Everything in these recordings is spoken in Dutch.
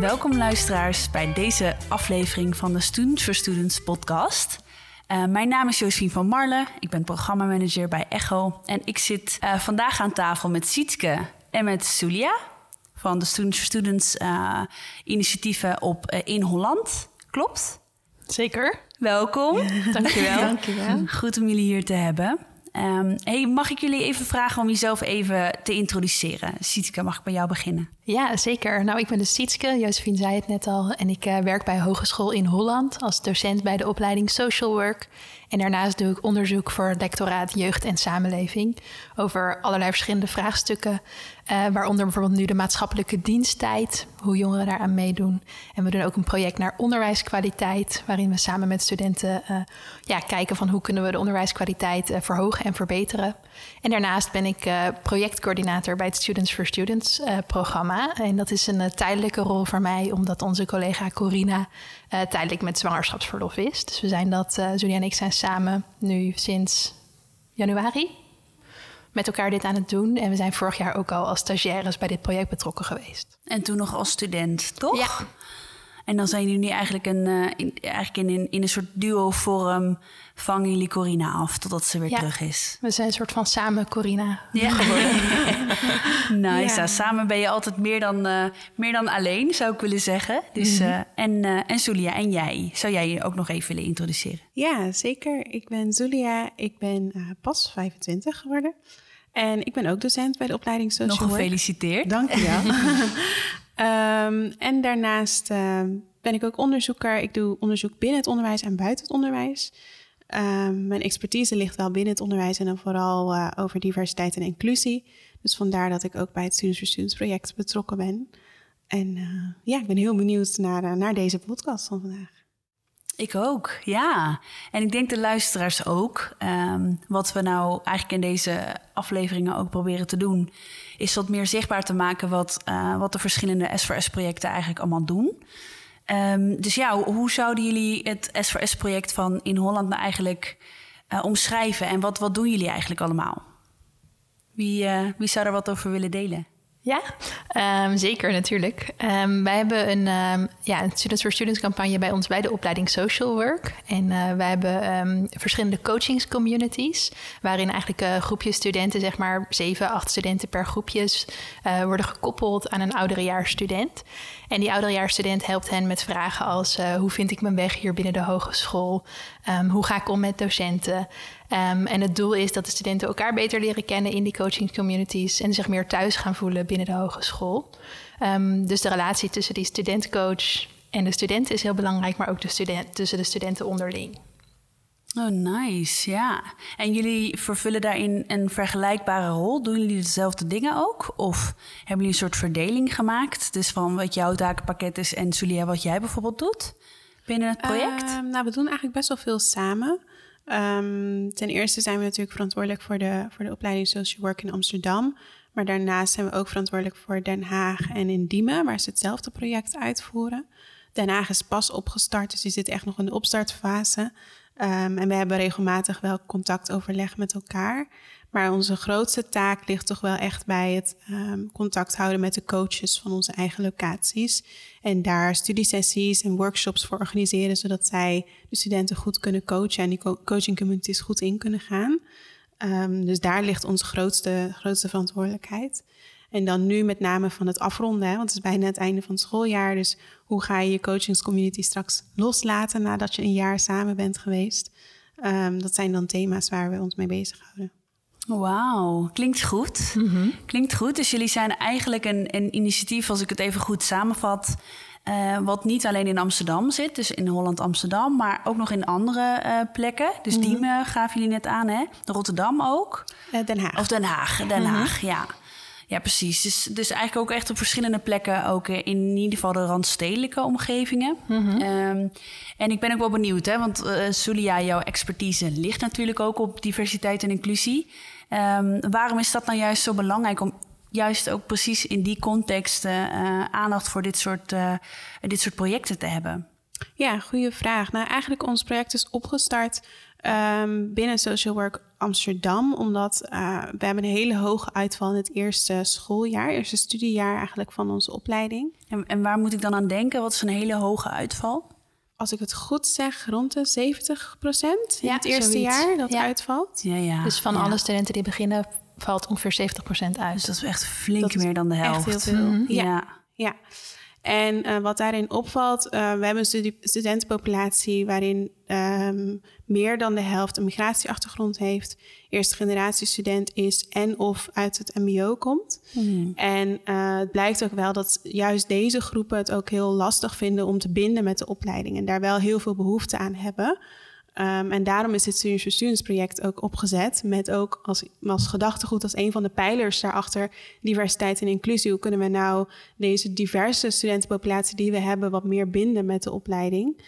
Welkom luisteraars bij deze aflevering van de Students for Students podcast. Uh, mijn naam is Josephine van Marle, ik ben programmamanager bij Echo en ik zit uh, vandaag aan tafel met Sietke en met Sulia van de Students for Students uh, initiatieven op In Holland. Klopt? Zeker. Welkom. Dankjewel. Dankjewel. Goed om jullie hier te hebben. Um, hey, mag ik jullie even vragen om jezelf even te introduceren? Sietke, mag ik bij jou beginnen? Ja, zeker. Nou, ik ben de Sietske. Josephine zei het net al. En ik uh, werk bij Hogeschool in Holland als docent bij de opleiding Social Work. En daarnaast doe ik onderzoek voor het lectoraat Jeugd en Samenleving over allerlei verschillende vraagstukken. Uh, waaronder bijvoorbeeld nu de maatschappelijke diensttijd, hoe jongeren daaraan meedoen. En we doen ook een project naar onderwijskwaliteit, waarin we samen met studenten uh, ja, kijken van hoe kunnen we de onderwijskwaliteit uh, verhogen en verbeteren. En daarnaast ben ik projectcoördinator bij het Students for Students programma. En dat is een tijdelijke rol voor mij, omdat onze collega Corina tijdelijk met zwangerschapsverlof is. Dus we zijn dat, Julia en ik zijn samen nu sinds januari met elkaar dit aan het doen. En we zijn vorig jaar ook al als stagiaires bij dit project betrokken geweest. En toen nog als student, toch? Ja. En dan zijn jullie nu eigenlijk, een, uh, in, eigenlijk in, in, een soort duo-vorm... vangen jullie Corina af totdat ze weer ja. terug is. We zijn een soort van samen Corina ja. geworden. nice. Ja. Samen ben je altijd meer dan, uh, meer dan alleen, zou ik willen zeggen. Dus, mm -hmm. uh, en, en Zulia, en jij? Zou jij je ook nog even willen introduceren? Ja, zeker. Ik ben Zulia. Ik ben pas 25 geworden. En ik ben ook docent bij de opleiding Social Nog gefeliciteerd. Dank je wel. um, en daarnaast uh, ben ik ook onderzoeker. Ik doe onderzoek binnen het onderwijs en buiten het onderwijs. Um, mijn expertise ligt wel binnen het onderwijs en dan vooral uh, over diversiteit en inclusie. Dus vandaar dat ik ook bij het Students for Students project betrokken ben. En uh, ja, ik ben heel benieuwd naar, naar deze podcast van vandaag. Ik ook, ja. En ik denk de luisteraars ook. Um, wat we nou eigenlijk in deze afleveringen ook proberen te doen, is wat meer zichtbaar te maken wat, uh, wat de verschillende S4S-projecten eigenlijk allemaal doen. Um, dus ja, hoe zouden jullie het S4S-project van in Holland nou eigenlijk uh, omschrijven? En wat, wat doen jullie eigenlijk allemaal? Wie, uh, wie zou er wat over willen delen? Ja, um, zeker natuurlijk. Um, wij hebben een, um, ja, een Students for Students campagne bij ons bij de opleiding Social Work. En uh, wij hebben verschillende coachingscommunities, waarin eigenlijk uh, groepjes studenten, zeg maar zeven, acht studenten per groepjes, uh, worden gekoppeld aan een ouderejaarsstudent. En die ouderejaarsstudent helpt hen met vragen als hoe vind ik mijn weg hier binnen de hogeschool? hoe ga ik om met docenten? Um, en het doel is dat de studenten elkaar beter leren kennen in die coachingscommunities en zich meer thuis gaan voelen binnen de hogeschool. Um, dus de relatie tussen die studentcoach en de student is heel belangrijk, maar ook de student, tussen de studenten onderling. Oh, nice, ja. En jullie vervullen daarin een vergelijkbare rol? Doen jullie dezelfde dingen ook? Of hebben jullie een soort verdeling gemaakt? Dus van wat jouw takenpakket is en Sulia wat jij bijvoorbeeld doet binnen het project? Uh, nou, we doen eigenlijk best wel veel samen. Um, ten eerste zijn we natuurlijk verantwoordelijk voor de, voor de opleiding Social Work in Amsterdam. Maar daarnaast zijn we ook verantwoordelijk voor Den Haag en in Diemen, waar ze hetzelfde project uitvoeren. Den Haag is pas opgestart, dus die zit echt nog in de opstartfase. Um, en we hebben regelmatig wel contactoverleg met elkaar. Maar onze grootste taak ligt toch wel echt bij het um, contact houden met de coaches van onze eigen locaties. En daar studiesessies en workshops voor organiseren, zodat zij de studenten goed kunnen coachen en die co coaching communities goed in kunnen gaan. Um, dus daar ligt onze grootste, grootste verantwoordelijkheid. En dan nu met name van het afronden, hè, want het is bijna het einde van het schooljaar. Dus hoe ga je je coachingscommunity straks loslaten nadat je een jaar samen bent geweest? Um, dat zijn dan thema's waar we ons mee bezighouden. Wauw, klinkt goed. Mm -hmm. Klinkt goed. Dus jullie zijn eigenlijk een, een initiatief, als ik het even goed samenvat, uh, wat niet alleen in Amsterdam zit, dus in Holland-Amsterdam, maar ook nog in andere uh, plekken. Dus mm -hmm. Diemen gaven jullie net aan, hè? Rotterdam ook? Uh, Den Haag. Of Den Haag, Den Haag, mm -hmm. ja. Ja, precies. Dus, dus eigenlijk ook echt op verschillende plekken, ook in ieder geval de randstedelijke omgevingen. Mm -hmm. um, en ik ben ook wel benieuwd, hè, want uh, Sulia, jouw expertise ligt natuurlijk ook op diversiteit en inclusie. Um, waarom is dat nou juist zo belangrijk om juist ook precies in die context uh, aandacht voor dit soort, uh, dit soort projecten te hebben? Ja, goede vraag. Nou, eigenlijk ons project is opgestart um, binnen Social Work Amsterdam, omdat uh, we hebben een hele hoge uitval in het eerste schooljaar, eerste studiejaar eigenlijk van onze opleiding. En, en waar moet ik dan aan denken? Wat is een hele hoge uitval? Als ik het goed zeg, rond de 70 procent in het eerste jaar dat uitvalt. Ja, ja. Dus van alle studenten die beginnen, valt ongeveer 70 procent uit. Dus dat is echt flink meer dan de helft. Echt heel veel. Mhm. ja. ja. En uh, wat daarin opvalt, uh, we hebben een studentenpopulatie waarin um, meer dan de helft een migratieachtergrond heeft, eerste generatie student is en of uit het MBO komt. Hmm. En uh, het blijkt ook wel dat juist deze groepen het ook heel lastig vinden om te binden met de opleiding en daar wel heel veel behoefte aan hebben. Um, en daarom is dit Students for Students project ook opgezet. Met ook als, als gedachtegoed, als een van de pijlers daarachter, diversiteit en inclusie. Hoe kunnen we nou deze diverse studentenpopulatie die we hebben, wat meer binden met de opleiding?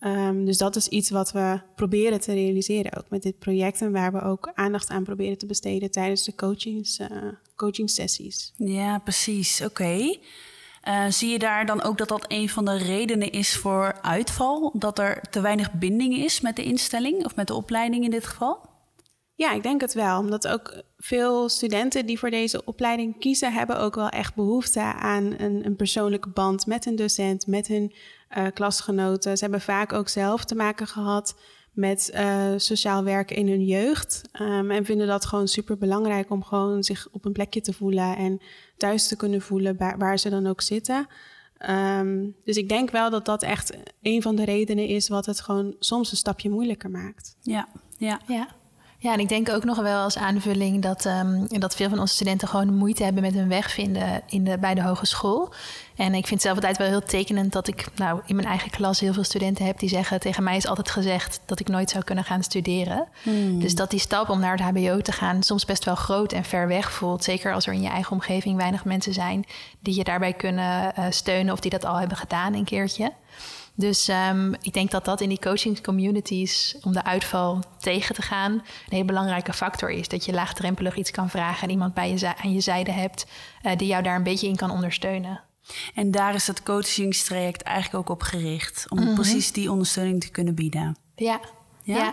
Um, dus dat is iets wat we proberen te realiseren ook met dit project. En waar we ook aandacht aan proberen te besteden tijdens de coachings, uh, coaching sessies. Ja, precies. Oké. Uh, zie je daar dan ook dat dat een van de redenen is voor uitval? Dat er te weinig binding is met de instelling of met de opleiding in dit geval? Ja, ik denk het wel. Omdat ook veel studenten die voor deze opleiding kiezen, hebben ook wel echt behoefte aan een, een persoonlijke band met een docent, met hun uh, klasgenoten. Ze hebben vaak ook zelf te maken gehad met uh, sociaal werken in hun jeugd. Um, en vinden dat gewoon super belangrijk om gewoon zich op een plekje te voelen en thuis te kunnen voelen waar, waar ze dan ook zitten. Um, dus ik denk wel dat dat echt een van de redenen is wat het gewoon soms een stapje moeilijker maakt. Ja, ja. ja. Ja, en ik denk ook nog wel als aanvulling dat, um, dat veel van onze studenten gewoon moeite hebben met hun weg vinden in de, bij de hogeschool. En ik vind zelf altijd wel heel tekenend dat ik nou, in mijn eigen klas heel veel studenten heb die zeggen: tegen mij is altijd gezegd dat ik nooit zou kunnen gaan studeren. Hmm. Dus dat die stap om naar het HBO te gaan soms best wel groot en ver weg voelt. Zeker als er in je eigen omgeving weinig mensen zijn die je daarbij kunnen uh, steunen of die dat al hebben gedaan een keertje. Dus um, ik denk dat dat in die coaching communities, om de uitval tegen te gaan, een hele belangrijke factor is. Dat je laagdrempelig iets kan vragen en iemand bij je, aan je zijde hebt uh, die jou daar een beetje in kan ondersteunen. En daar is het coachingstraject eigenlijk ook op gericht, om mm -hmm. precies die ondersteuning te kunnen bieden. Ja, ja. ja.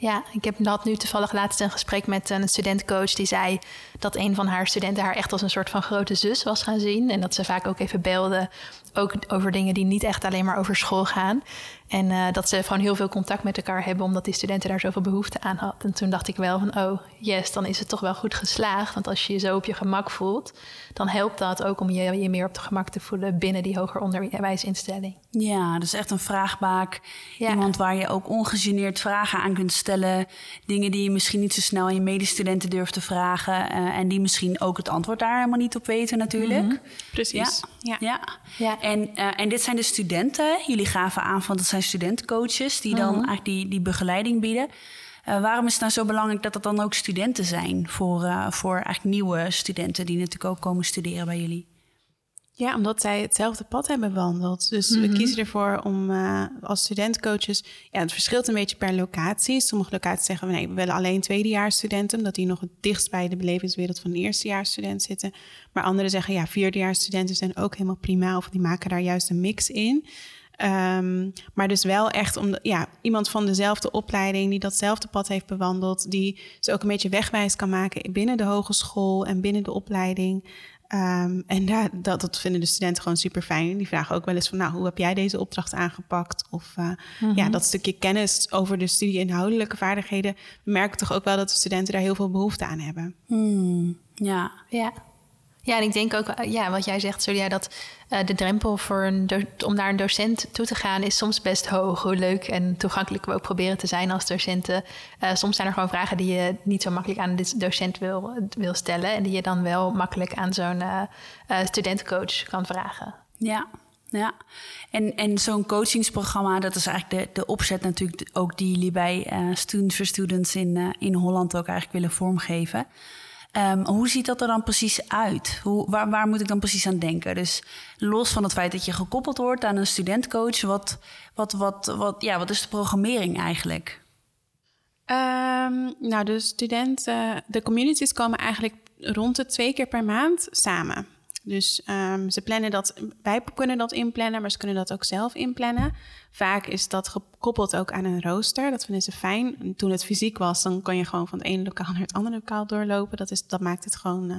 Ja, ik heb dat nu toevallig laatst een gesprek met een studentcoach die zei dat een van haar studenten haar echt als een soort van grote zus was gaan zien. En dat ze vaak ook even belde, ook over dingen die niet echt alleen maar over school gaan. En uh, dat ze gewoon heel veel contact met elkaar hebben, omdat die studenten daar zoveel behoefte aan had. En toen dacht ik wel van, oh yes, dan is het toch wel goed geslaagd. Want als je je zo op je gemak voelt, dan helpt dat ook om je, je meer op de gemak te voelen binnen die hoger onderwijsinstelling. Ja, dus echt een vraagbaak. Ja. Iemand waar je ook ongegeneerd vragen aan kunt stellen. Dingen die je misschien niet zo snel aan je medestudenten durft te vragen. Uh, en die misschien ook het antwoord daar helemaal niet op weten natuurlijk. Mm -hmm. Precies. Ja. ja. ja. En, uh, en dit zijn de studenten. Jullie gaven aan van dat zijn studentcoaches die dan -huh. eigenlijk die, die begeleiding bieden. Uh, waarom is het nou zo belangrijk dat dat dan ook studenten zijn voor, uh, voor eigenlijk nieuwe studenten die natuurlijk ook komen studeren bij jullie? Ja, omdat zij hetzelfde pad hebben bewandeld. Dus mm -hmm. we mhm. kiezen ervoor om uh, als studentcoaches... Ja, het verschilt een beetje per locatie. Sommige locaties zeggen we nee, we willen alleen tweedejaarsstudenten... omdat die nog het dichtst bij de belevingswereld van een eerstejaarsstudent zitten. Maar anderen zeggen ja, vierdejaarsstudenten zijn ook helemaal prima... of die maken daar juist een mix in... Um, maar dus wel echt om ja, iemand van dezelfde opleiding die datzelfde pad heeft bewandeld, die ze ook een beetje wegwijs kan maken binnen de hogeschool en binnen de opleiding. Um, en daar, dat, dat vinden de studenten gewoon super fijn. Die vragen ook wel eens van, nou, hoe heb jij deze opdracht aangepakt? Of uh, mm -hmm. ja, dat stukje kennis over de studie-inhoudelijke vaardigheden. We merken toch ook wel dat de studenten daar heel veel behoefte aan hebben. Hmm, ja. ja. Ja, en ik denk ook, eh, ja, wat jij zegt, Julia, dat uh, de drempel voor om naar een docent toe te gaan is soms best hoog. Hoe leuk en toegankelijk we ook proberen te zijn als docenten. Uh, soms zijn er gewoon vragen die je niet zo makkelijk aan de docent wil, wil stellen. En die je dan wel makkelijk aan zo'n uh, studentcoach kan vragen. Ja, ja, en, en zo'n coachingsprogramma, dat is eigenlijk de, de opzet natuurlijk ook die jullie bij Students for Students in, in Holland ook eigenlijk willen vormgeven. Um, hoe ziet dat er dan precies uit? Hoe, waar, waar, moet ik dan precies aan denken? Dus los van het feit dat je gekoppeld wordt aan een studentcoach, wat, wat, wat, wat, ja, wat is de programmering eigenlijk? Um, nou, de studenten, de communities komen eigenlijk rond de twee keer per maand samen. Dus ehm, ze plannen dat, wij kunnen dat inplannen, maar ze kunnen dat ook zelf inplannen. Vaak is dat gekoppeld ook aan een rooster. Dat vinden ze fijn. Toen het fysiek was, dan kon je gewoon van het ene lokaal naar het andere lokaal doorlopen. Dat, is, dat maakt het gewoon uh,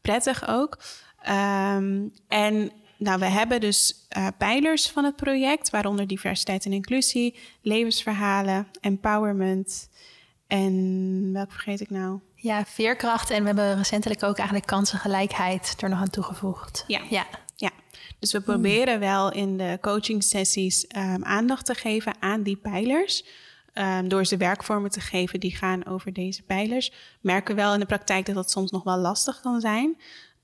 prettig ook. Ehm, en nou, we hebben dus uh, pijlers van het project, waaronder diversiteit en inclusie, levensverhalen, empowerment en welk vergeet ik nou? Ja, veerkracht en we hebben recentelijk ook eigenlijk kansengelijkheid er nog aan toegevoegd. Ja, ja. ja. Dus we proberen wel in de coaching sessies um, aandacht te geven aan die pijlers. Um, door ze werkvormen te geven die gaan over deze pijlers. Merken we wel in de praktijk dat dat soms nog wel lastig kan zijn.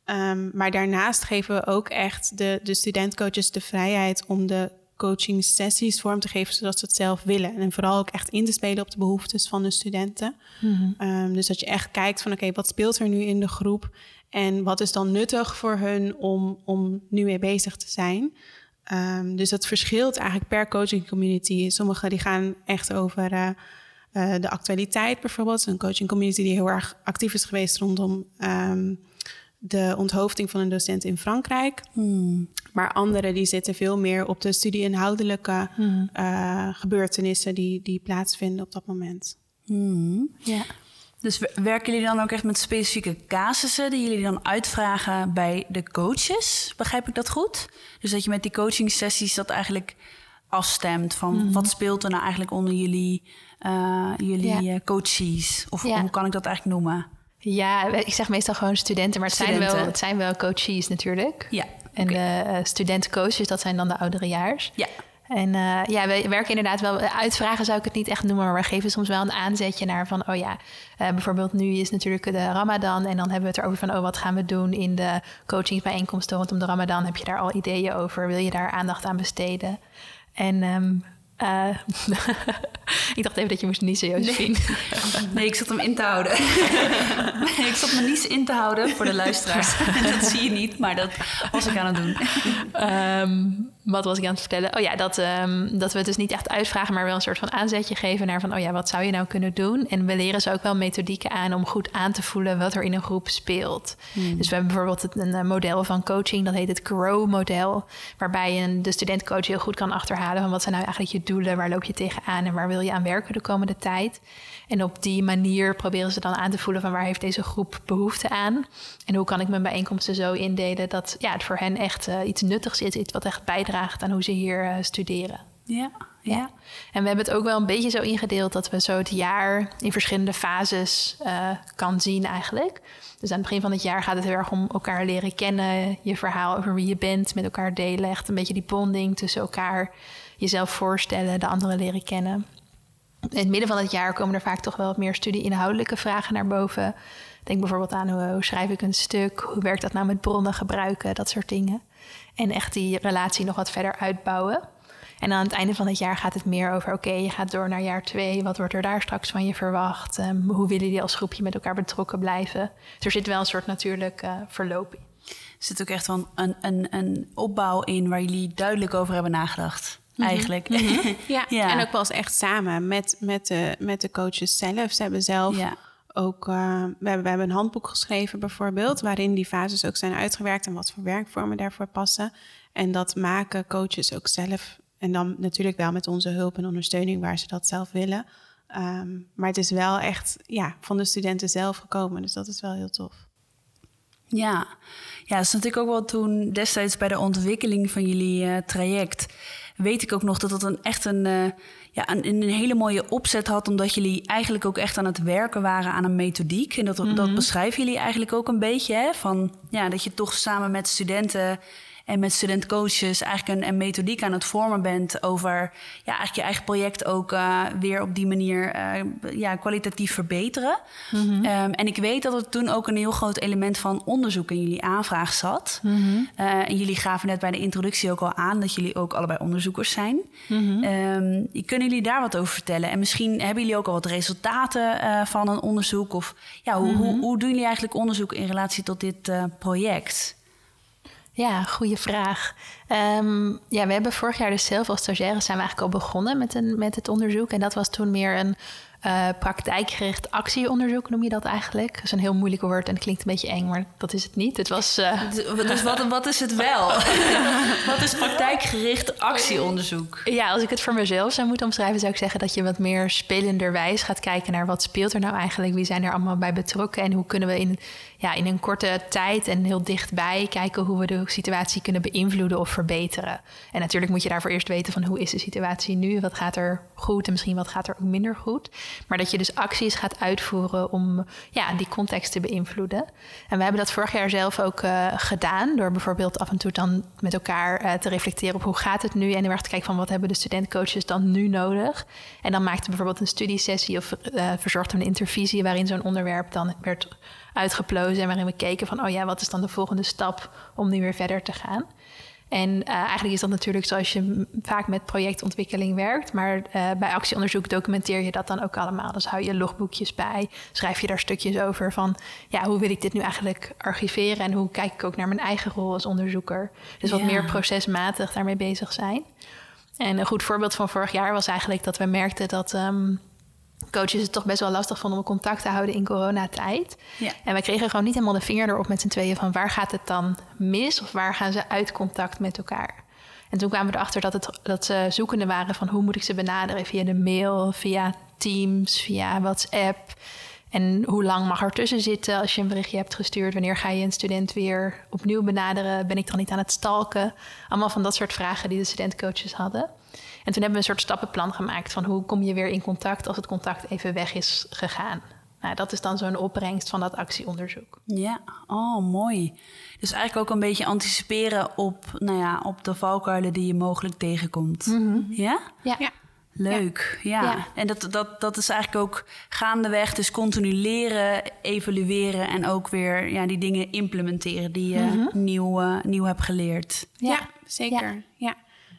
Um, maar daarnaast geven we ook echt de, de studentcoaches de vrijheid om de coaching sessies vorm te geven zodat ze het zelf willen. En vooral ook echt in te spelen op de behoeftes van de studenten. Mm dus dat je echt kijkt van oké, wat speelt er nu in de groep? En wat is dan nuttig voor hun om, om nu mee bezig te zijn? Um, dus dat verschilt eigenlijk per coaching community. Sommige die gaan echt over uh, uh, de actualiteit bijvoorbeeld. Een coaching community die heel erg actief is geweest rondom um, de onthoofding van een docent in Frankrijk. Hmm. Maar anderen die zitten veel meer op de studie-inhoudelijke hmm. uh, gebeurtenissen die, die plaatsvinden op dat moment. Hmm. Ja. Dus werken jullie dan ook echt met specifieke casussen die jullie dan uitvragen bij de coaches? Begrijp ik dat goed? Dus dat je met die coaching sessies dat eigenlijk afstemt van wat speelt er nou eigenlijk onder jullie, uh, jullie ja. coaches? Of ja. hoe kan ik dat eigenlijk noemen? Ja, ik zeg meestal gewoon studenten, maar het, Zijn, wel, het zijn wel coaches natuurlijk. Ja. En de uh, studentencoaches, dat zijn dan de ouderejaars. Ja. En uh, ja, we werken inderdaad wel. Uitvragen zou ik het niet echt noemen, maar we geven soms wel een aanzetje naar van, oh ja, uh, bijvoorbeeld nu is natuurlijk de Ramadan en dan hebben we het erover van, oh wat gaan we doen in de coachingsbijeenkomsten rondom de Ramadan? Heb je daar al ideeën over? Wil je daar aandacht aan besteden? En um, uh, ik dacht even dat je moest niezen, Josephine. Nee. nee, ik zat hem in te houden. ik zat me niets in te houden voor de luisteraars. dat zie je niet, maar dat was ik aan het doen. Um, wat was ik aan het vertellen? Oh ja, dat, um, dat we het dus niet echt uitvragen, maar wel een soort van aanzetje geven naar van, oh ja, wat zou je nou kunnen doen? En we leren ze ook wel methodieken aan om goed aan te voelen wat er in een groep speelt. Hmm. Dus we hebben bijvoorbeeld een model van coaching, dat heet het GROW-model, waarbij een, de studentcoach heel goed kan achterhalen van wat zijn nou eigenlijk je doelen, waar loop je tegenaan en waar wil je aan werken de komende tijd. En op die manier proberen ze dan aan te voelen van waar heeft deze groep behoefte aan. En hoe kan ik mijn bijeenkomsten zo indelen dat ja, het voor hen echt uh, iets nuttigs is, iets wat echt bijdraagt aan hoe ze hier uh, studeren. Ja, ja. En we hebben het ook wel een beetje zo ingedeeld dat we zo het jaar in verschillende fases uh, kan zien eigenlijk. Dus aan het begin van het jaar gaat het heel erg om elkaar leren kennen, je verhaal over wie je bent, met elkaar delen, echt een beetje die bonding tussen elkaar, jezelf voorstellen, de anderen leren kennen. In het midden van het jaar komen er vaak toch wel wat meer studie-inhoudelijke vragen naar boven. Denk bijvoorbeeld aan hoe, schrijf ik een stuk, hoe werkt dat nou met bronnen gebruiken, dat soort dingen. En echt die relatie nog wat verder uitbouwen. En aan het einde van het jaar gaat het meer over: oké, je gaat door naar jaar twee. Wat wordt er daar straks van je verwacht? Um, hoe willen jullie als groepje met elkaar betrokken blijven? Dus er zit wel een soort natuurlijk uh, verloop in. Er zit ook echt wel een, een, een opbouw in waar jullie duidelijk over hebben nagedacht. Mhm. Eigenlijk. Mm -hmm. ja. ja. en ook wel eens echt samen met, met, de, met de coaches zelf. Ze hebben zelf ja. ook. Uh, we, hebben, we hebben een handboek geschreven, bijvoorbeeld, waarin die fases ook zijn uitgewerkt en wat voor werkvormen daarvoor passen. En dat maken coaches ook zelf en dan natuurlijk wel met onze hulp en ondersteuning waar ze dat zelf willen. Um, maar het is wel echt ja, van de studenten zelf gekomen. Dus dat is wel heel tof. Ja, ja dat is natuurlijk ook wel toen destijds bij de ontwikkeling van jullie uh, traject. Weet ik ook nog dat dat een echt een, uh, ja, een, een, hele mooie opzet had. Omdat jullie eigenlijk ook echt aan het werken waren aan een methodiek. En dat, mm -hmm. dat beschrijven jullie eigenlijk ook een beetje. Hè? Van, ja, dat je toch samen met studenten en met studentcoaches eigenlijk een, een, methodiek aan het vormen bent over ja, eigenlijk je eigen project ook uh, weer op die manier uh, ja, kwalitatief verbeteren. Mm -hmm. um, en ik weet dat er toen ook een heel groot element van onderzoek in jullie aanvraag zat. Mm -hmm. uh, en jullie gaven net bij de introductie ook al aan dat jullie ook allebei onderzoekers zijn. Mm -hmm. um, kunnen jullie daar wat over vertellen? En misschien hebben jullie ook al wat resultaten van een onderzoek? Of ja, hoe, hoe, hoe, doen jullie eigenlijk onderzoek in relatie tot dit project? Ja, goede vraag. Um, ja, we hebben vorig jaar dus zelf als stagiaires zijn we eigenlijk al begonnen met, een, met het onderzoek. En dat was toen meer een uh, praktijkgericht actieonderzoek noem je dat eigenlijk. Dat is een heel moeilijk woord en het klinkt een beetje eng, maar dat is het niet. Het was. Uh... Dus wat, wat is het wel? wat is praktijkgericht actieonderzoek? Ja, als ik het voor mezelf zou moeten omschrijven, zou ik zeggen dat je wat meer spelenderwijs gaat kijken naar wat speelt er nou eigenlijk, wie zijn er allemaal bij betrokken en hoe kunnen we in ja, in een korte tijd en heel dichtbij kijken hoe we de situatie kunnen beïnvloeden of verbeteren. En natuurlijk moet je daarvoor eerst weten van hoe is de situatie nu, wat gaat er goed en misschien wat gaat er ook minder goed. Maar dat je dus acties gaat uitvoeren om ja, die context te beïnvloeden. En we hebben dat vorig jaar zelf ook uh, gedaan door bijvoorbeeld af en toe dan met elkaar uh, te reflecteren op hoe gaat het nu en heel erg te kijken van wat hebben de studentcoaches dan nu nodig. En dan maakten we bijvoorbeeld een studiesessie of uh, verzorgden een intervisie waarin zo'n onderwerp dan werd uitgeplozen en waarin we keken van, oh ja, wat is dan de volgende stap om nu weer verder te gaan? En uh, eigenlijk is dat natuurlijk zoals je vaak met projectontwikkeling werkt. Maar uh, bij actieonderzoek documenteer je dat dan ook allemaal. Dus hou je logboekjes bij, schrijf je daar stukjes over van... ja, hoe wil ik dit nu eigenlijk archiveren... en hoe kijk ik ook naar mijn eigen rol als onderzoeker. Dus wat meer procesmatig daarmee bezig zijn. En een goed voorbeeld van vorig jaar was eigenlijk dat we merkten dat... Um, coaches het toch best wel lastig vonden om contact te houden in coronatijd. Ja. En wij kregen gewoon niet helemaal de vinger erop met z'n tweeën van waar gaat het dan mis of waar gaan ze uit contact met elkaar. En toen kwamen we erachter dat, het, dat ze zoekende waren van hoe moet ik ze benaderen via de mail, via Teams, via WhatsApp. En hoe lang mag er tussen zitten als je een berichtje hebt gestuurd? Wanneer ga je een student weer opnieuw benaderen? Ben ik dan niet aan het stalken? Allemaal van dat soort vragen die de studentcoaches hadden. En toen hebben we een soort stappenplan gemaakt van hoe kom je weer in contact als het contact even weg is gegaan. Nou, dat is dan zo'n opbrengst van dat actieonderzoek. Ja, oh mooi. Dus eigenlijk ook een beetje anticiperen op, nou ja, op de valkuilen die je mogelijk tegenkomt. Mhm. Ja? Ja. ja. Leuk, ja. ja. En dat, dat, dat is eigenlijk ook gaandeweg, dus continu leren, evalueren en ook weer ja, die dingen implementeren die je mhm. nieuw, uh, nieuw hebt geleerd. Ja, zeker. Ja.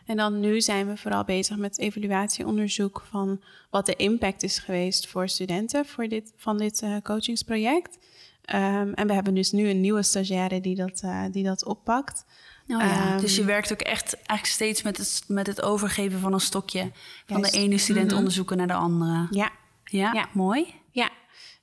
En dan nu zijn we vooral bezig met evaluatieonderzoek van wat de impact is geweest voor studenten voor dit, van dit uh, coachingsproject. Um, en we hebben dus nu een nieuwe stagiaire die dat, uh, die dat oppakt. Oh ja, um, dus je werkt ook echt eigenlijk steeds met het, met het overgeven van een stokje van de ene student mm onderzoeken naar de andere. Ja. ja. Ja, mooi. Ja,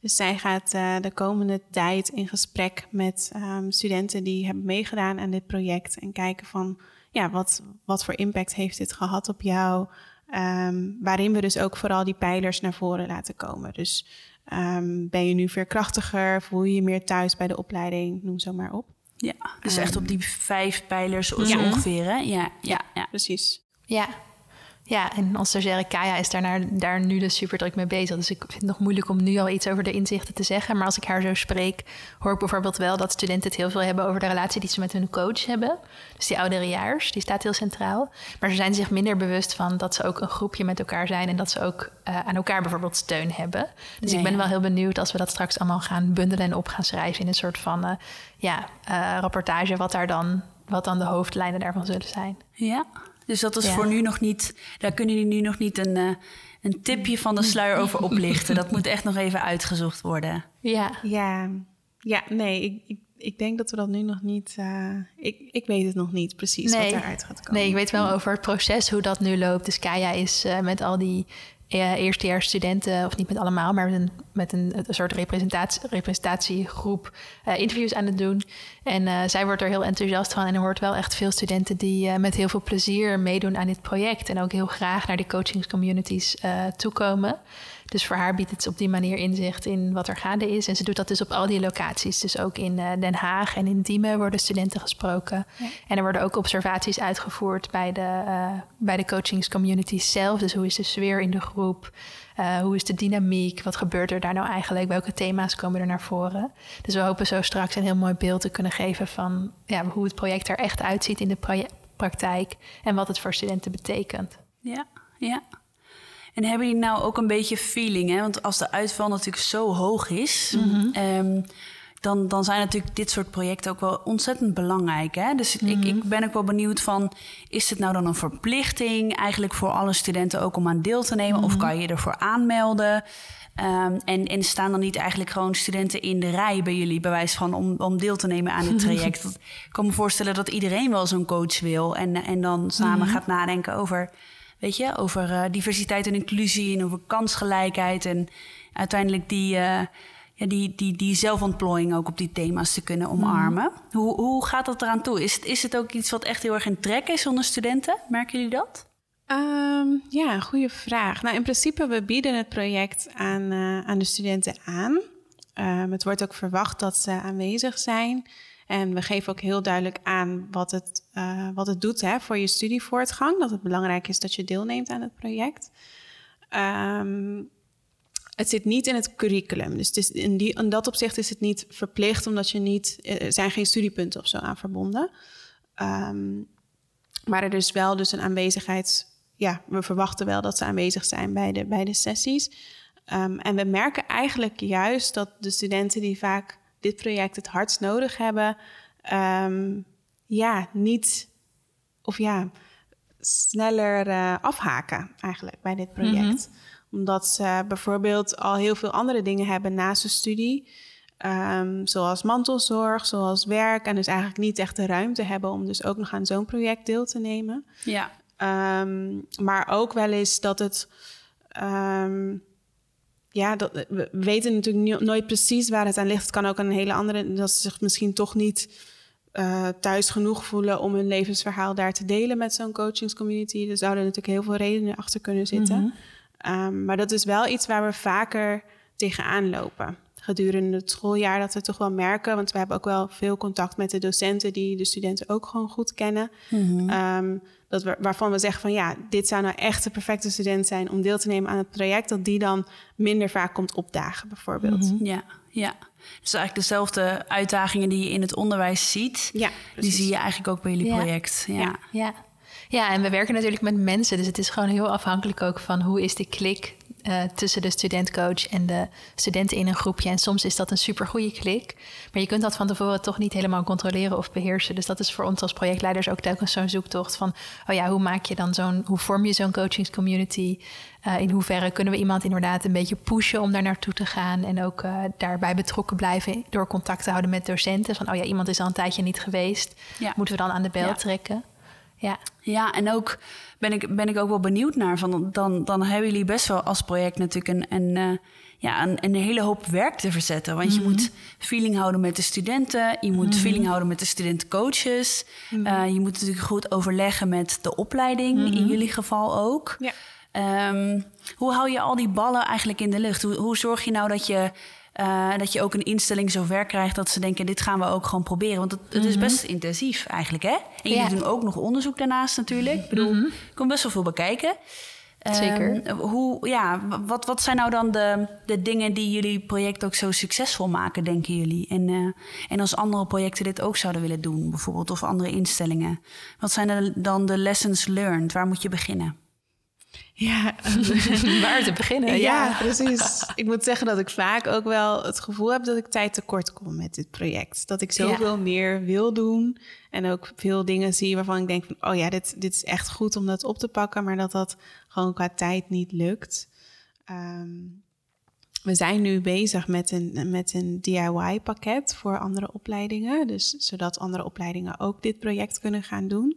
dus zij gaat uh, de komende tijd in gesprek met um, studenten die hebben meegedaan aan dit project en kijken van ja, wat, wat voor impact heeft dit gehad op jou? Um, waarin we dus ook vooral die pijlers naar voren laten komen. Dus um, ben je nu veerkrachtiger? Voel je je meer thuis bij de opleiding? Noem zo maar op. Ja, dus echt op die vijf pijlers ongeveer, hè? Ja, ja, ja. precies. Ja, ja, en als stagiaire Kaya is daar, naar, daar nu dus super druk mee bezig. Dus ik vind het nog moeilijk om nu al iets over de inzichten te zeggen. Maar als ik haar zo spreek, hoor ik bijvoorbeeld wel dat studenten het heel veel hebben over de relatie die ze met hun coach hebben. Dus die ouderejaars, die staat heel centraal. Maar ze zijn zich minder bewust van dat ze ook een groepje met elkaar zijn en dat ze ook uh, aan elkaar bijvoorbeeld steun hebben. Dus ik ben wel heel benieuwd als we dat straks allemaal gaan bundelen en op gaan schrijven in een soort van uh, ja, uh, rapportage, wat daar dan, wat dan de hoofdlijnen daarvan zullen zijn. Ja. Dus dat is voor nu nog niet, daar kunnen jullie nu nog niet een, uh, een tipje van de sluier over oplichten. Dat moet echt nog even uitgezocht worden. Ja, ja, ja nee, ik, ik, ik denk dat we dat nu nog niet. Uh, ik, ik weet het nog niet precies nee. wat eruit gaat komen. Nee, ik weet wel over het proces, hoe dat nu loopt. Dus Kaya is uh, met al die uh, eerstejaars studenten, of niet met allemaal, maar met een, met een, soort representatie, representatiegroep uh, interviews aan het doen. En uh, zij wordt er heel enthousiast van en er hoort wel echt veel studenten die met heel veel plezier meedoen aan dit project en ook heel graag naar die coachingscommunities toekomen. Dus voor haar biedt het op die manier inzicht in wat er gaande is. En ze doet dat dus op al die locaties. Dus ook in uh, Den Haag en in Diemen worden studenten gesproken. Ja. En er worden ook observaties uitgevoerd bij de, uh, bij de coachingscommunities zelf. Dus hoe is de sfeer in de groep? Uh, hoe is de dynamiek? Wat gebeurt er daar nou eigenlijk? Welke thema's komen er naar voren? Dus we hopen zo straks een heel mooi beeld te kunnen geven van ja, hoe het project er echt uitziet in de praktijk en wat het voor studenten betekent. Ja, ja. En hebben jullie nou ook een beetje feeling? Hè? Want als de uitval natuurlijk zo hoog is, mm -hmm. dan, dan zijn natuurlijk dit soort projecten ook wel ontzettend belangrijk. Hè? Dus mm -hmm. ik, ik ben ook wel benieuwd van, is het nou dan een verplichting eigenlijk voor alle studenten ook om aan deel te nemen? Mm -hmm. Of mhm. kan je ervoor aanmelden? Um, en, en staan dan niet eigenlijk gewoon studenten in de rij bij jullie, bij wijze van om, om deel te nemen aan dit traject? ik kan me voorstellen dat iedereen wel zo'n coach wil en, en dan samen mhm. gaat nadenken over weet je, over diversiteit en inclusie en over kansgelijkheid en uiteindelijk die, ja, die, die, die zelfontplooiing ook op die thema's te kunnen omarmen. Hoe, hoe gaat dat eraan toe? Is het, is het ook iets wat echt heel erg in trek is onder studenten? Merken jullie dat? Ehm, ja, goede vraag. Nou, in principe, we bieden het project aan, uh, aan de studenten aan. Um, het wordt ook verwacht dat ze aanwezig zijn. En we geven ook heel duidelijk aan wat het, uh, wat het doet hè, voor je studievoortgang. Dat het belangrijk is dat je deelneemt aan het project. Um, het zit niet in het curriculum. Dus het is in, die, in dat opzicht is het niet verplicht, omdat je niet, er zijn geen studiepunten of zo aan verbonden. maar er is wel dus een aanwezigheid ja, we verwachten wel dat ze aanwezig zijn bij de, bij de sessies. Um, en we merken eigenlijk juist dat de studenten die vaak dit project het hardst nodig hebben, um, ja, niet of ja, sneller uh, afhaken eigenlijk bij dit project. Mm -hmm. Omdat ze bijvoorbeeld al heel veel andere dingen hebben naast de studie. Um, zoals mantelzorg, zoals werk. En dus eigenlijk niet echt de ruimte hebben om dus ook nog aan zo'n project deel te nemen. Ja. Um, maar ook wel eens dat het. Um, ja, dat, we weten natuurlijk nooit precies waar het aan ligt. Het kan ook een hele andere. Dat ze zich misschien toch niet uh, thuis genoeg voelen om hun levensverhaal daar te delen met zo'n coachingscommunity. Er zouden natuurlijk heel veel redenen achter kunnen zitten. Mm -hmm. um, maar dat is wel iets waar we vaker tegenaan lopen gedurende het schooljaar dat we toch wel merken. Want we hebben ook wel veel contact met de docenten die de studenten ook gewoon goed kennen. Mm -hmm. um, dat we, waarvan we zeggen van ja, dit zou nou echt de perfecte student zijn om deel te nemen aan het project. Dat die dan minder vaak komt opdagen, bijvoorbeeld. Mm -hmm. Ja, ja. Dus eigenlijk dezelfde uitdagingen die je in het onderwijs ziet, ja, die zie je eigenlijk ook bij jullie ja. project. Ja. ja. Ja. ja, en we werken natuurlijk met mensen. Dus het is gewoon heel afhankelijk ook van hoe is de klik uh, tussen de studentcoach en de studenten in een groepje. En soms is dat een supergoeie klik. Maar je kunt dat van tevoren toch niet helemaal controleren of beheersen. Dus dat is voor ons als projectleiders ook telkens zo'n zoektocht van... oh ja, hoe maak je dan zo'n... hoe vorm je zo'n coachingscommunity? Uh, in hoeverre kunnen we iemand inderdaad een beetje pushen om daar naartoe te gaan... en ook uh, daarbij betrokken blijven door contact te houden met docenten. Van, oh ja, iemand is al een tijdje niet geweest. Ja. Moeten we dan aan de bel ja. trekken? Ja. ja, en ook ben ik, ben ik ook wel benieuwd naar. Van dan, dan hebben jullie best wel als project natuurlijk een, een, uh, ja, een, een, hele hoop werk te verzetten. Want mm -hmm. je moet feeling houden met de studenten. Je moet mm -hmm. feeling houden met de studentencoaches. Mm -hmm. uh, je moet natuurlijk goed overleggen met de opleiding, in jullie geval ook. Ja. Um, hoe hou je al die ballen eigenlijk in de lucht? Hoe, hoe zorg je nou dat je uh, dat je ook een instelling zo ver krijgt dat ze denken: dit gaan we ook gewoon proberen. Want het, het mm -hmm. is best intensief eigenlijk, hè? En jullie ja. doen ook nog onderzoek daarnaast natuurlijk. Ik bedoel, mm -hmm. komt best wel veel bekijken. Zeker. Um, hoe, ja, wat, wat zijn nou dan de, de dingen die jullie project ook zo succesvol maken, denken jullie? En, uh, en als andere projecten dit ook zouden willen doen, bijvoorbeeld, of andere instellingen. Wat zijn er dan de lessons learned? Waar moet je beginnen? Ja, waar te beginnen. Ja, ja, precies. Ik moet zeggen dat ik vaak ook wel het gevoel heb dat ik tijd tekort kom met dit project. Dat ik zoveel ja. meer wil doen en ook veel dingen zie waarvan ik denk van, oh ja, dit, dit is echt goed om dat op te pakken, maar dat dat gewoon qua tijd niet lukt. Um, we zijn nu bezig met een, met een DIY-pakket voor andere opleidingen, dus zodat andere opleidingen ook dit project kunnen gaan doen.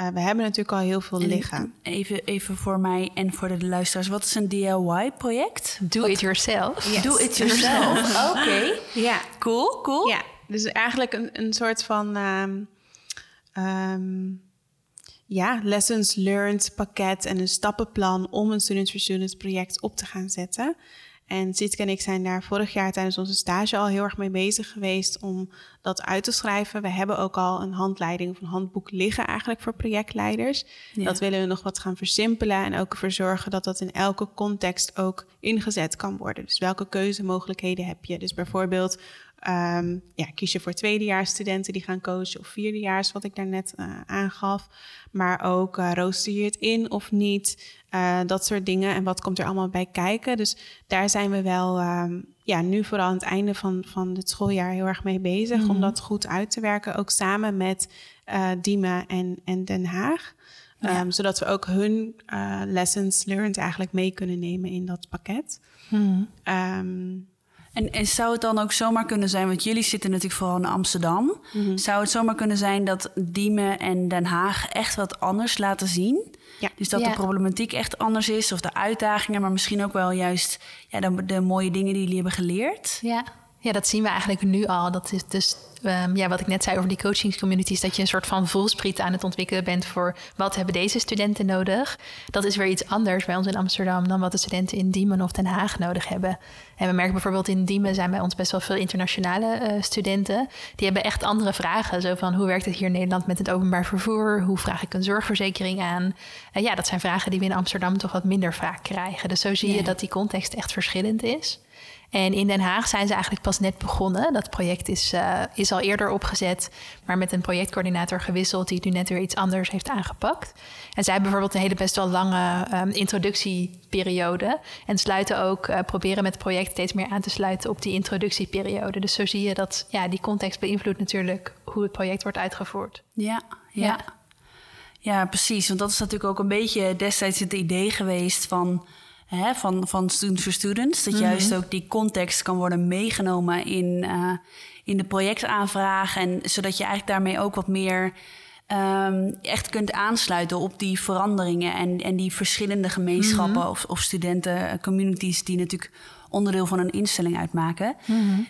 Uh, we hebben natuurlijk al heel veel liggen. Even, even voor mij en voor de luisteraars. Wat is een DIY-project? Do Wat? it yourself. Yes. Do it yourself. Oké. Okay. Ja. Cool, cool. Ja, dus eigenlijk een, een soort van... Um, um, ja, lessons learned pakket en een stappenplan... om een Students for Students project op te gaan zetten... En Sietke en ik zijn daar vorig jaar tijdens onze stage al heel erg mee bezig geweest om dat uit te schrijven. We hebben ook al een handleiding of een handboek liggen eigenlijk voor projectleiders. Ja. Dat willen we nog wat gaan versimpelen en ook ervoor zorgen dat dat in elke context ook ingezet kan worden. Dus welke keuzemogelijkheden heb je? Dus bijvoorbeeld Um, ja, kies je voor tweedejaarsstudenten die gaan coachen of vierdejaars, wat ik daarnet uh, aangaf. Maar ook uh, rooster je het in of niet? Uh, dat soort dingen. En wat komt er allemaal bij kijken? Dus daar zijn we wel um, ja, nu vooral aan het einde van, van het schooljaar heel erg mee bezig. Mm. Om dat goed uit te werken. Ook samen met Diemen en, en Den Haag. Ja. Um, zodat we ook hun lessons learned eigenlijk mee kunnen nemen in dat pakket. Mm. Um, En, en zou het dan ook zomaar kunnen zijn, want jullie zitten natuurlijk vooral in Amsterdam. Mhm. Zou het zomaar kunnen zijn dat Diemen en Den Haag echt wat anders laten zien? Ja. Dus dat Ja. de problematiek echt anders is, of de uitdagingen, maar misschien ook wel juist ja, de, de mooie dingen die jullie hebben geleerd. Ja. Ja, dat zien we eigenlijk nu al. Dat is dus ehm, ja, wat ik net zei over die coachingscommunities, dat je een soort van voelspriet aan het ontwikkelen bent voor wat hebben deze studenten nodig. Dat is weer iets anders bij ons in Amsterdam dan wat de studenten in Diemen of Den Haag nodig hebben. En we merken bijvoorbeeld in Diemen zijn bij ons best wel veel internationale eh, studenten. Die hebben echt andere vragen. Zo van hoe werkt het hier in Nederland met het openbaar vervoer? Hoe vraag ik een zorgverzekering aan? Eh, ja, dat zijn vragen die we in Amsterdam toch wat minder vaak krijgen. Dus zo zie je dat die context echt verschillend is. En in Den Haag zijn ze eigenlijk pas net begonnen. Dat project is, eh, is al eerder opgezet, maar met een projectcoördinator gewisseld die het nu net weer iets anders heeft aangepakt. En zij hebben bijvoorbeeld een hele best wel lange ehm, introductieperiode. En sluiten ook, eh, proberen met het project steeds meer aan te sluiten op die introductieperiode. Dus zo zie je dat ja, die context beïnvloedt natuurlijk hoe het project wordt uitgevoerd. Ja, ja. Ja. Ja, precies. Want dat is natuurlijk ook een beetje destijds het idee geweest van, hè, van, van Students for Students. Dat juist ook die context kan worden meegenomen in, eh, in de projectaanvraag. En zodat je eigenlijk daarmee ook wat meer ehm, echt kunt aansluiten op die veranderingen en, en die verschillende gemeenschappen of, of studenten, communities die natuurlijk onderdeel van een instelling uitmaken.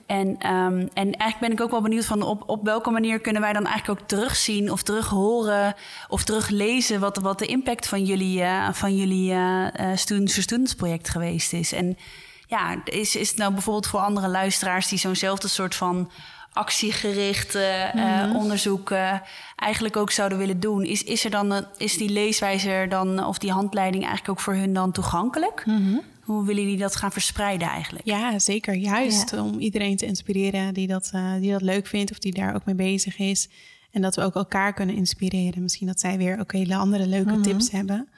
En, ehm, en eigenlijk ben ik ook wel benieuwd van op, op welke manier kunnen wij dan eigenlijk ook terugzien of terughoren of teruglezen wat, wat de impact van jullie, eh, van jullie eh, eh, Students for Students project geweest is. En ja, is, is het nou bijvoorbeeld voor andere luisteraars die zo'nzelfde soort van actiegericht eh, eh, onderzoek eigenlijk ook zouden willen doen, is, is, er dan een, is die leeswijzer dan of die handleiding eigenlijk ook voor hun dan toegankelijk? Hoe willen jullie dat gaan verspreiden eigenlijk? Ja, zeker. Juist om iedereen te inspireren die dat, eh, die dat leuk vindt of die daar ook mee bezig is. En dat we ook elkaar kunnen inspireren. Misschien dat zij weer ook hele andere leuke tips hebben.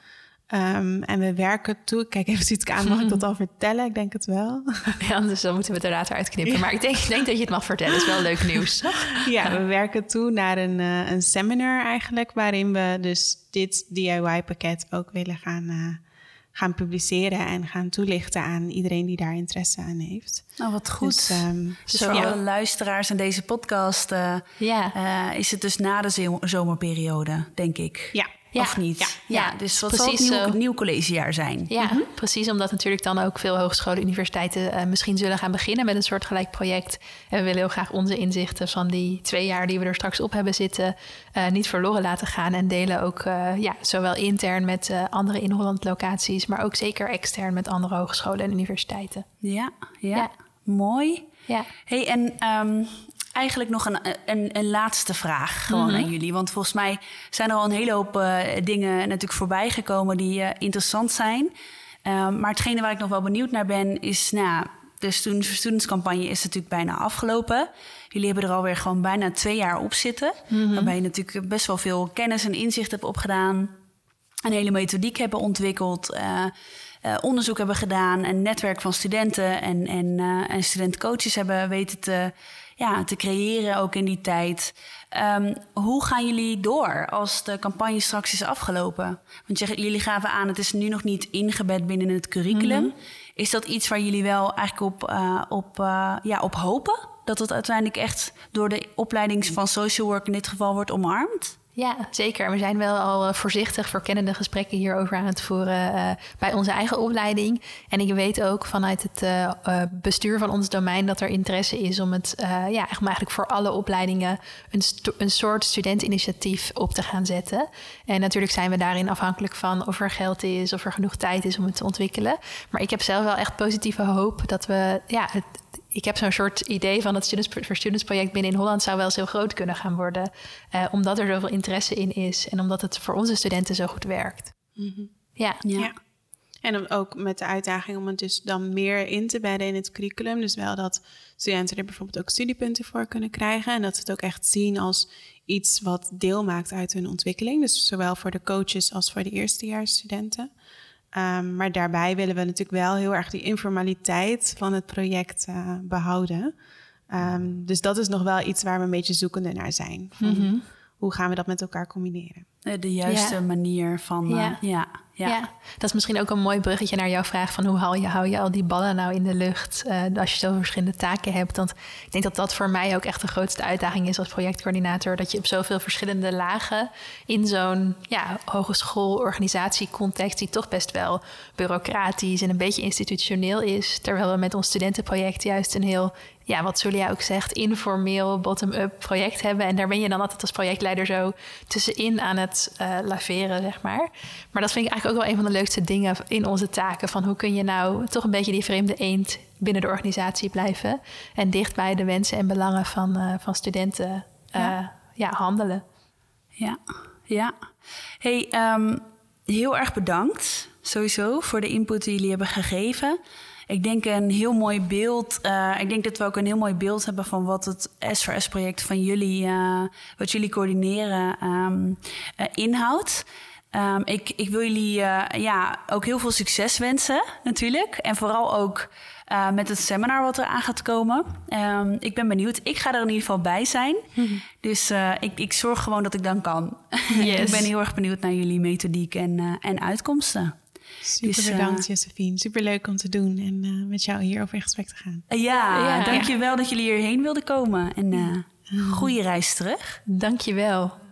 Ehm, en we werken toe. Kijk even ziet ik aan, mag ik dat al vertellen? Ik denk het wel. Ja, anders dan moeten we het er later uitknippen. Maar ik denk, denk dat je het mag vertellen. Dat is wel leuk nieuws. Ja, we werken toe naar een, eh, een seminar eigenlijk, waarin we dus dit DIY-pakket ook willen gaan, eh, gaan publiceren en gaan toelichten aan iedereen die daar interesse aan heeft. Nou, wat goed. Dus, ehm, Dus Zo. voor Ja. alle luisteraars aan deze podcast eh, Ja. eh, is het dus na de zo- zomerperiode, denk ik. ja, Ja. Of niet? Ja. Ja, Ja, dus wat zal precies het nieuw, zo. nieuw collegejaar zijn? Ja, precies. Omdat natuurlijk dan ook veel hogescholen, universiteiten eh, misschien zullen gaan beginnen met een soortgelijk project. En we willen heel graag onze inzichten van die twee jaar die we er straks op hebben zitten, eh, niet verloren laten gaan. En delen ook eh, ja, zowel intern met eh, andere in Holland locaties, maar ook zeker extern met andere hogescholen en universiteiten. Ja, ja. Ja. mooi. Ja. Hey, en ehm, eigenlijk nog een, een, een laatste vraag gewoon aan jullie. Want volgens mij zijn er al een hele hoop eh, dingen natuurlijk voorbij gekomen die eh, interessant zijn. Ehm, maar hetgene waar ik nog wel benieuwd naar ben, is nou, de for Students campagne is natuurlijk bijna afgelopen. Jullie hebben er alweer gewoon bijna twee jaar op zitten. Waarbij je natuurlijk best wel veel kennis en inzicht hebt opgedaan. Een hele methodiek hebben ontwikkeld. eh, onderzoek hebben gedaan. Een netwerk van studenten en, en, en studentcoaches hebben weten te, ja, te creëren ook in die tijd. Ehm, hoe gaan jullie door als de campagne straks is afgelopen? Want je- jullie gaven aan, het is nu nog niet ingebed binnen het curriculum. Is dat iets waar jullie wel eigenlijk op, eh, op, eh, ja, op hopen? Dat het uiteindelijk echt door de opleiding van social work in dit geval wordt omarmd? Ja, zeker. We zijn wel al eh, voorzichtig verkennende gesprekken hierover aan het voeren eh, bij onze eigen opleiding. En ik weet ook vanuit het eh, bestuur van ons domein dat er interesse is om het ja, eigenlijk voor alle opleidingen een, een soort studentinitiatief op te gaan zetten. En natuurlijk zijn we daarin afhankelijk van of er geld is, of er genoeg tijd is om het te ontwikkelen. Maar ik heb zelf wel echt positieve hoop dat we ja, het, ik heb zo'n soort idee van het Students for Students project binnen in Holland zou wel eens heel groot kunnen gaan worden. eh, omdat er zoveel interesse in is en omdat het voor onze studenten zo goed werkt. Ja, Ja. En ook met de uitdaging om het dus dan meer in te bedden in het curriculum. Dus wel dat studenten er bijvoorbeeld ook studiepunten voor kunnen krijgen. En dat ze het ook echt zien als iets wat deel maakt uit hun ontwikkeling. Dus zowel voor de coaches als voor de eerstejaarsstudenten. Um, maar daarbij willen we natuurlijk wel heel erg die informaliteit van het project uh, behouden. Um, dus dat is nog wel iets waar we een beetje zoekende naar zijn. Van Hoe gaan we dat met elkaar combineren? De juiste Ja. manier van. eh, Ja. ja, Ja. dat is misschien ook een mooi bruggetje naar jouw vraag van hoe haal je, hou je al die ballen nou in de lucht uh, als je zoveel verschillende taken hebt. Want ik denk dat dat voor mij ook echt de grootste uitdaging is als projectcoördinator. Dat je op zoveel verschillende lagen in zo'n ja, hogeschoolorganisatiecontext die toch best wel bureaucratisch en een beetje institutioneel is. Terwijl we met ons studentenproject juist een heel ja, wat Julia ook zegt, informeel bottom-up project hebben. En daar ben je dan altijd als projectleider zo tussenin aan het uh, laveren, zeg maar. Maar dat vind ik eigenlijk ook wel een van de leukste dingen in onze taken. Van hoe kun je nou toch een beetje die vreemde eend binnen de organisatie blijven. En dicht bij de wensen en belangen van, uh, van studenten uh, ja. ja. handelen. Ja, ja. Hey, um, heel erg bedankt sowieso voor de input die jullie hebben gegeven ik denk een heel mooi beeld. Uh, ik denk dat we ook een heel mooi beeld hebben van wat het S4S-project van jullie, uh, wat jullie coördineren, um, uh, inhoudt. Um, ik, ik wil jullie ja, ook heel veel succes wensen, natuurlijk. En vooral ook uh, met het seminar wat er aan gaat komen. Um, ik ben benieuwd. Ik ga er in ieder geval bij zijn. Mm Dus uh, ik, ik zorg gewoon dat ik dan kan. Yes. ik ben heel erg benieuwd naar jullie methodiek en, en uitkomsten. Super dus, bedankt, uh, Josephine. Super leuk om te doen en uh, met jou hier over in gesprek te gaan. Uh, ja, ja, dankjewel ja. dat jullie hierheen wilden komen. En goede reis terug. Dankjewel.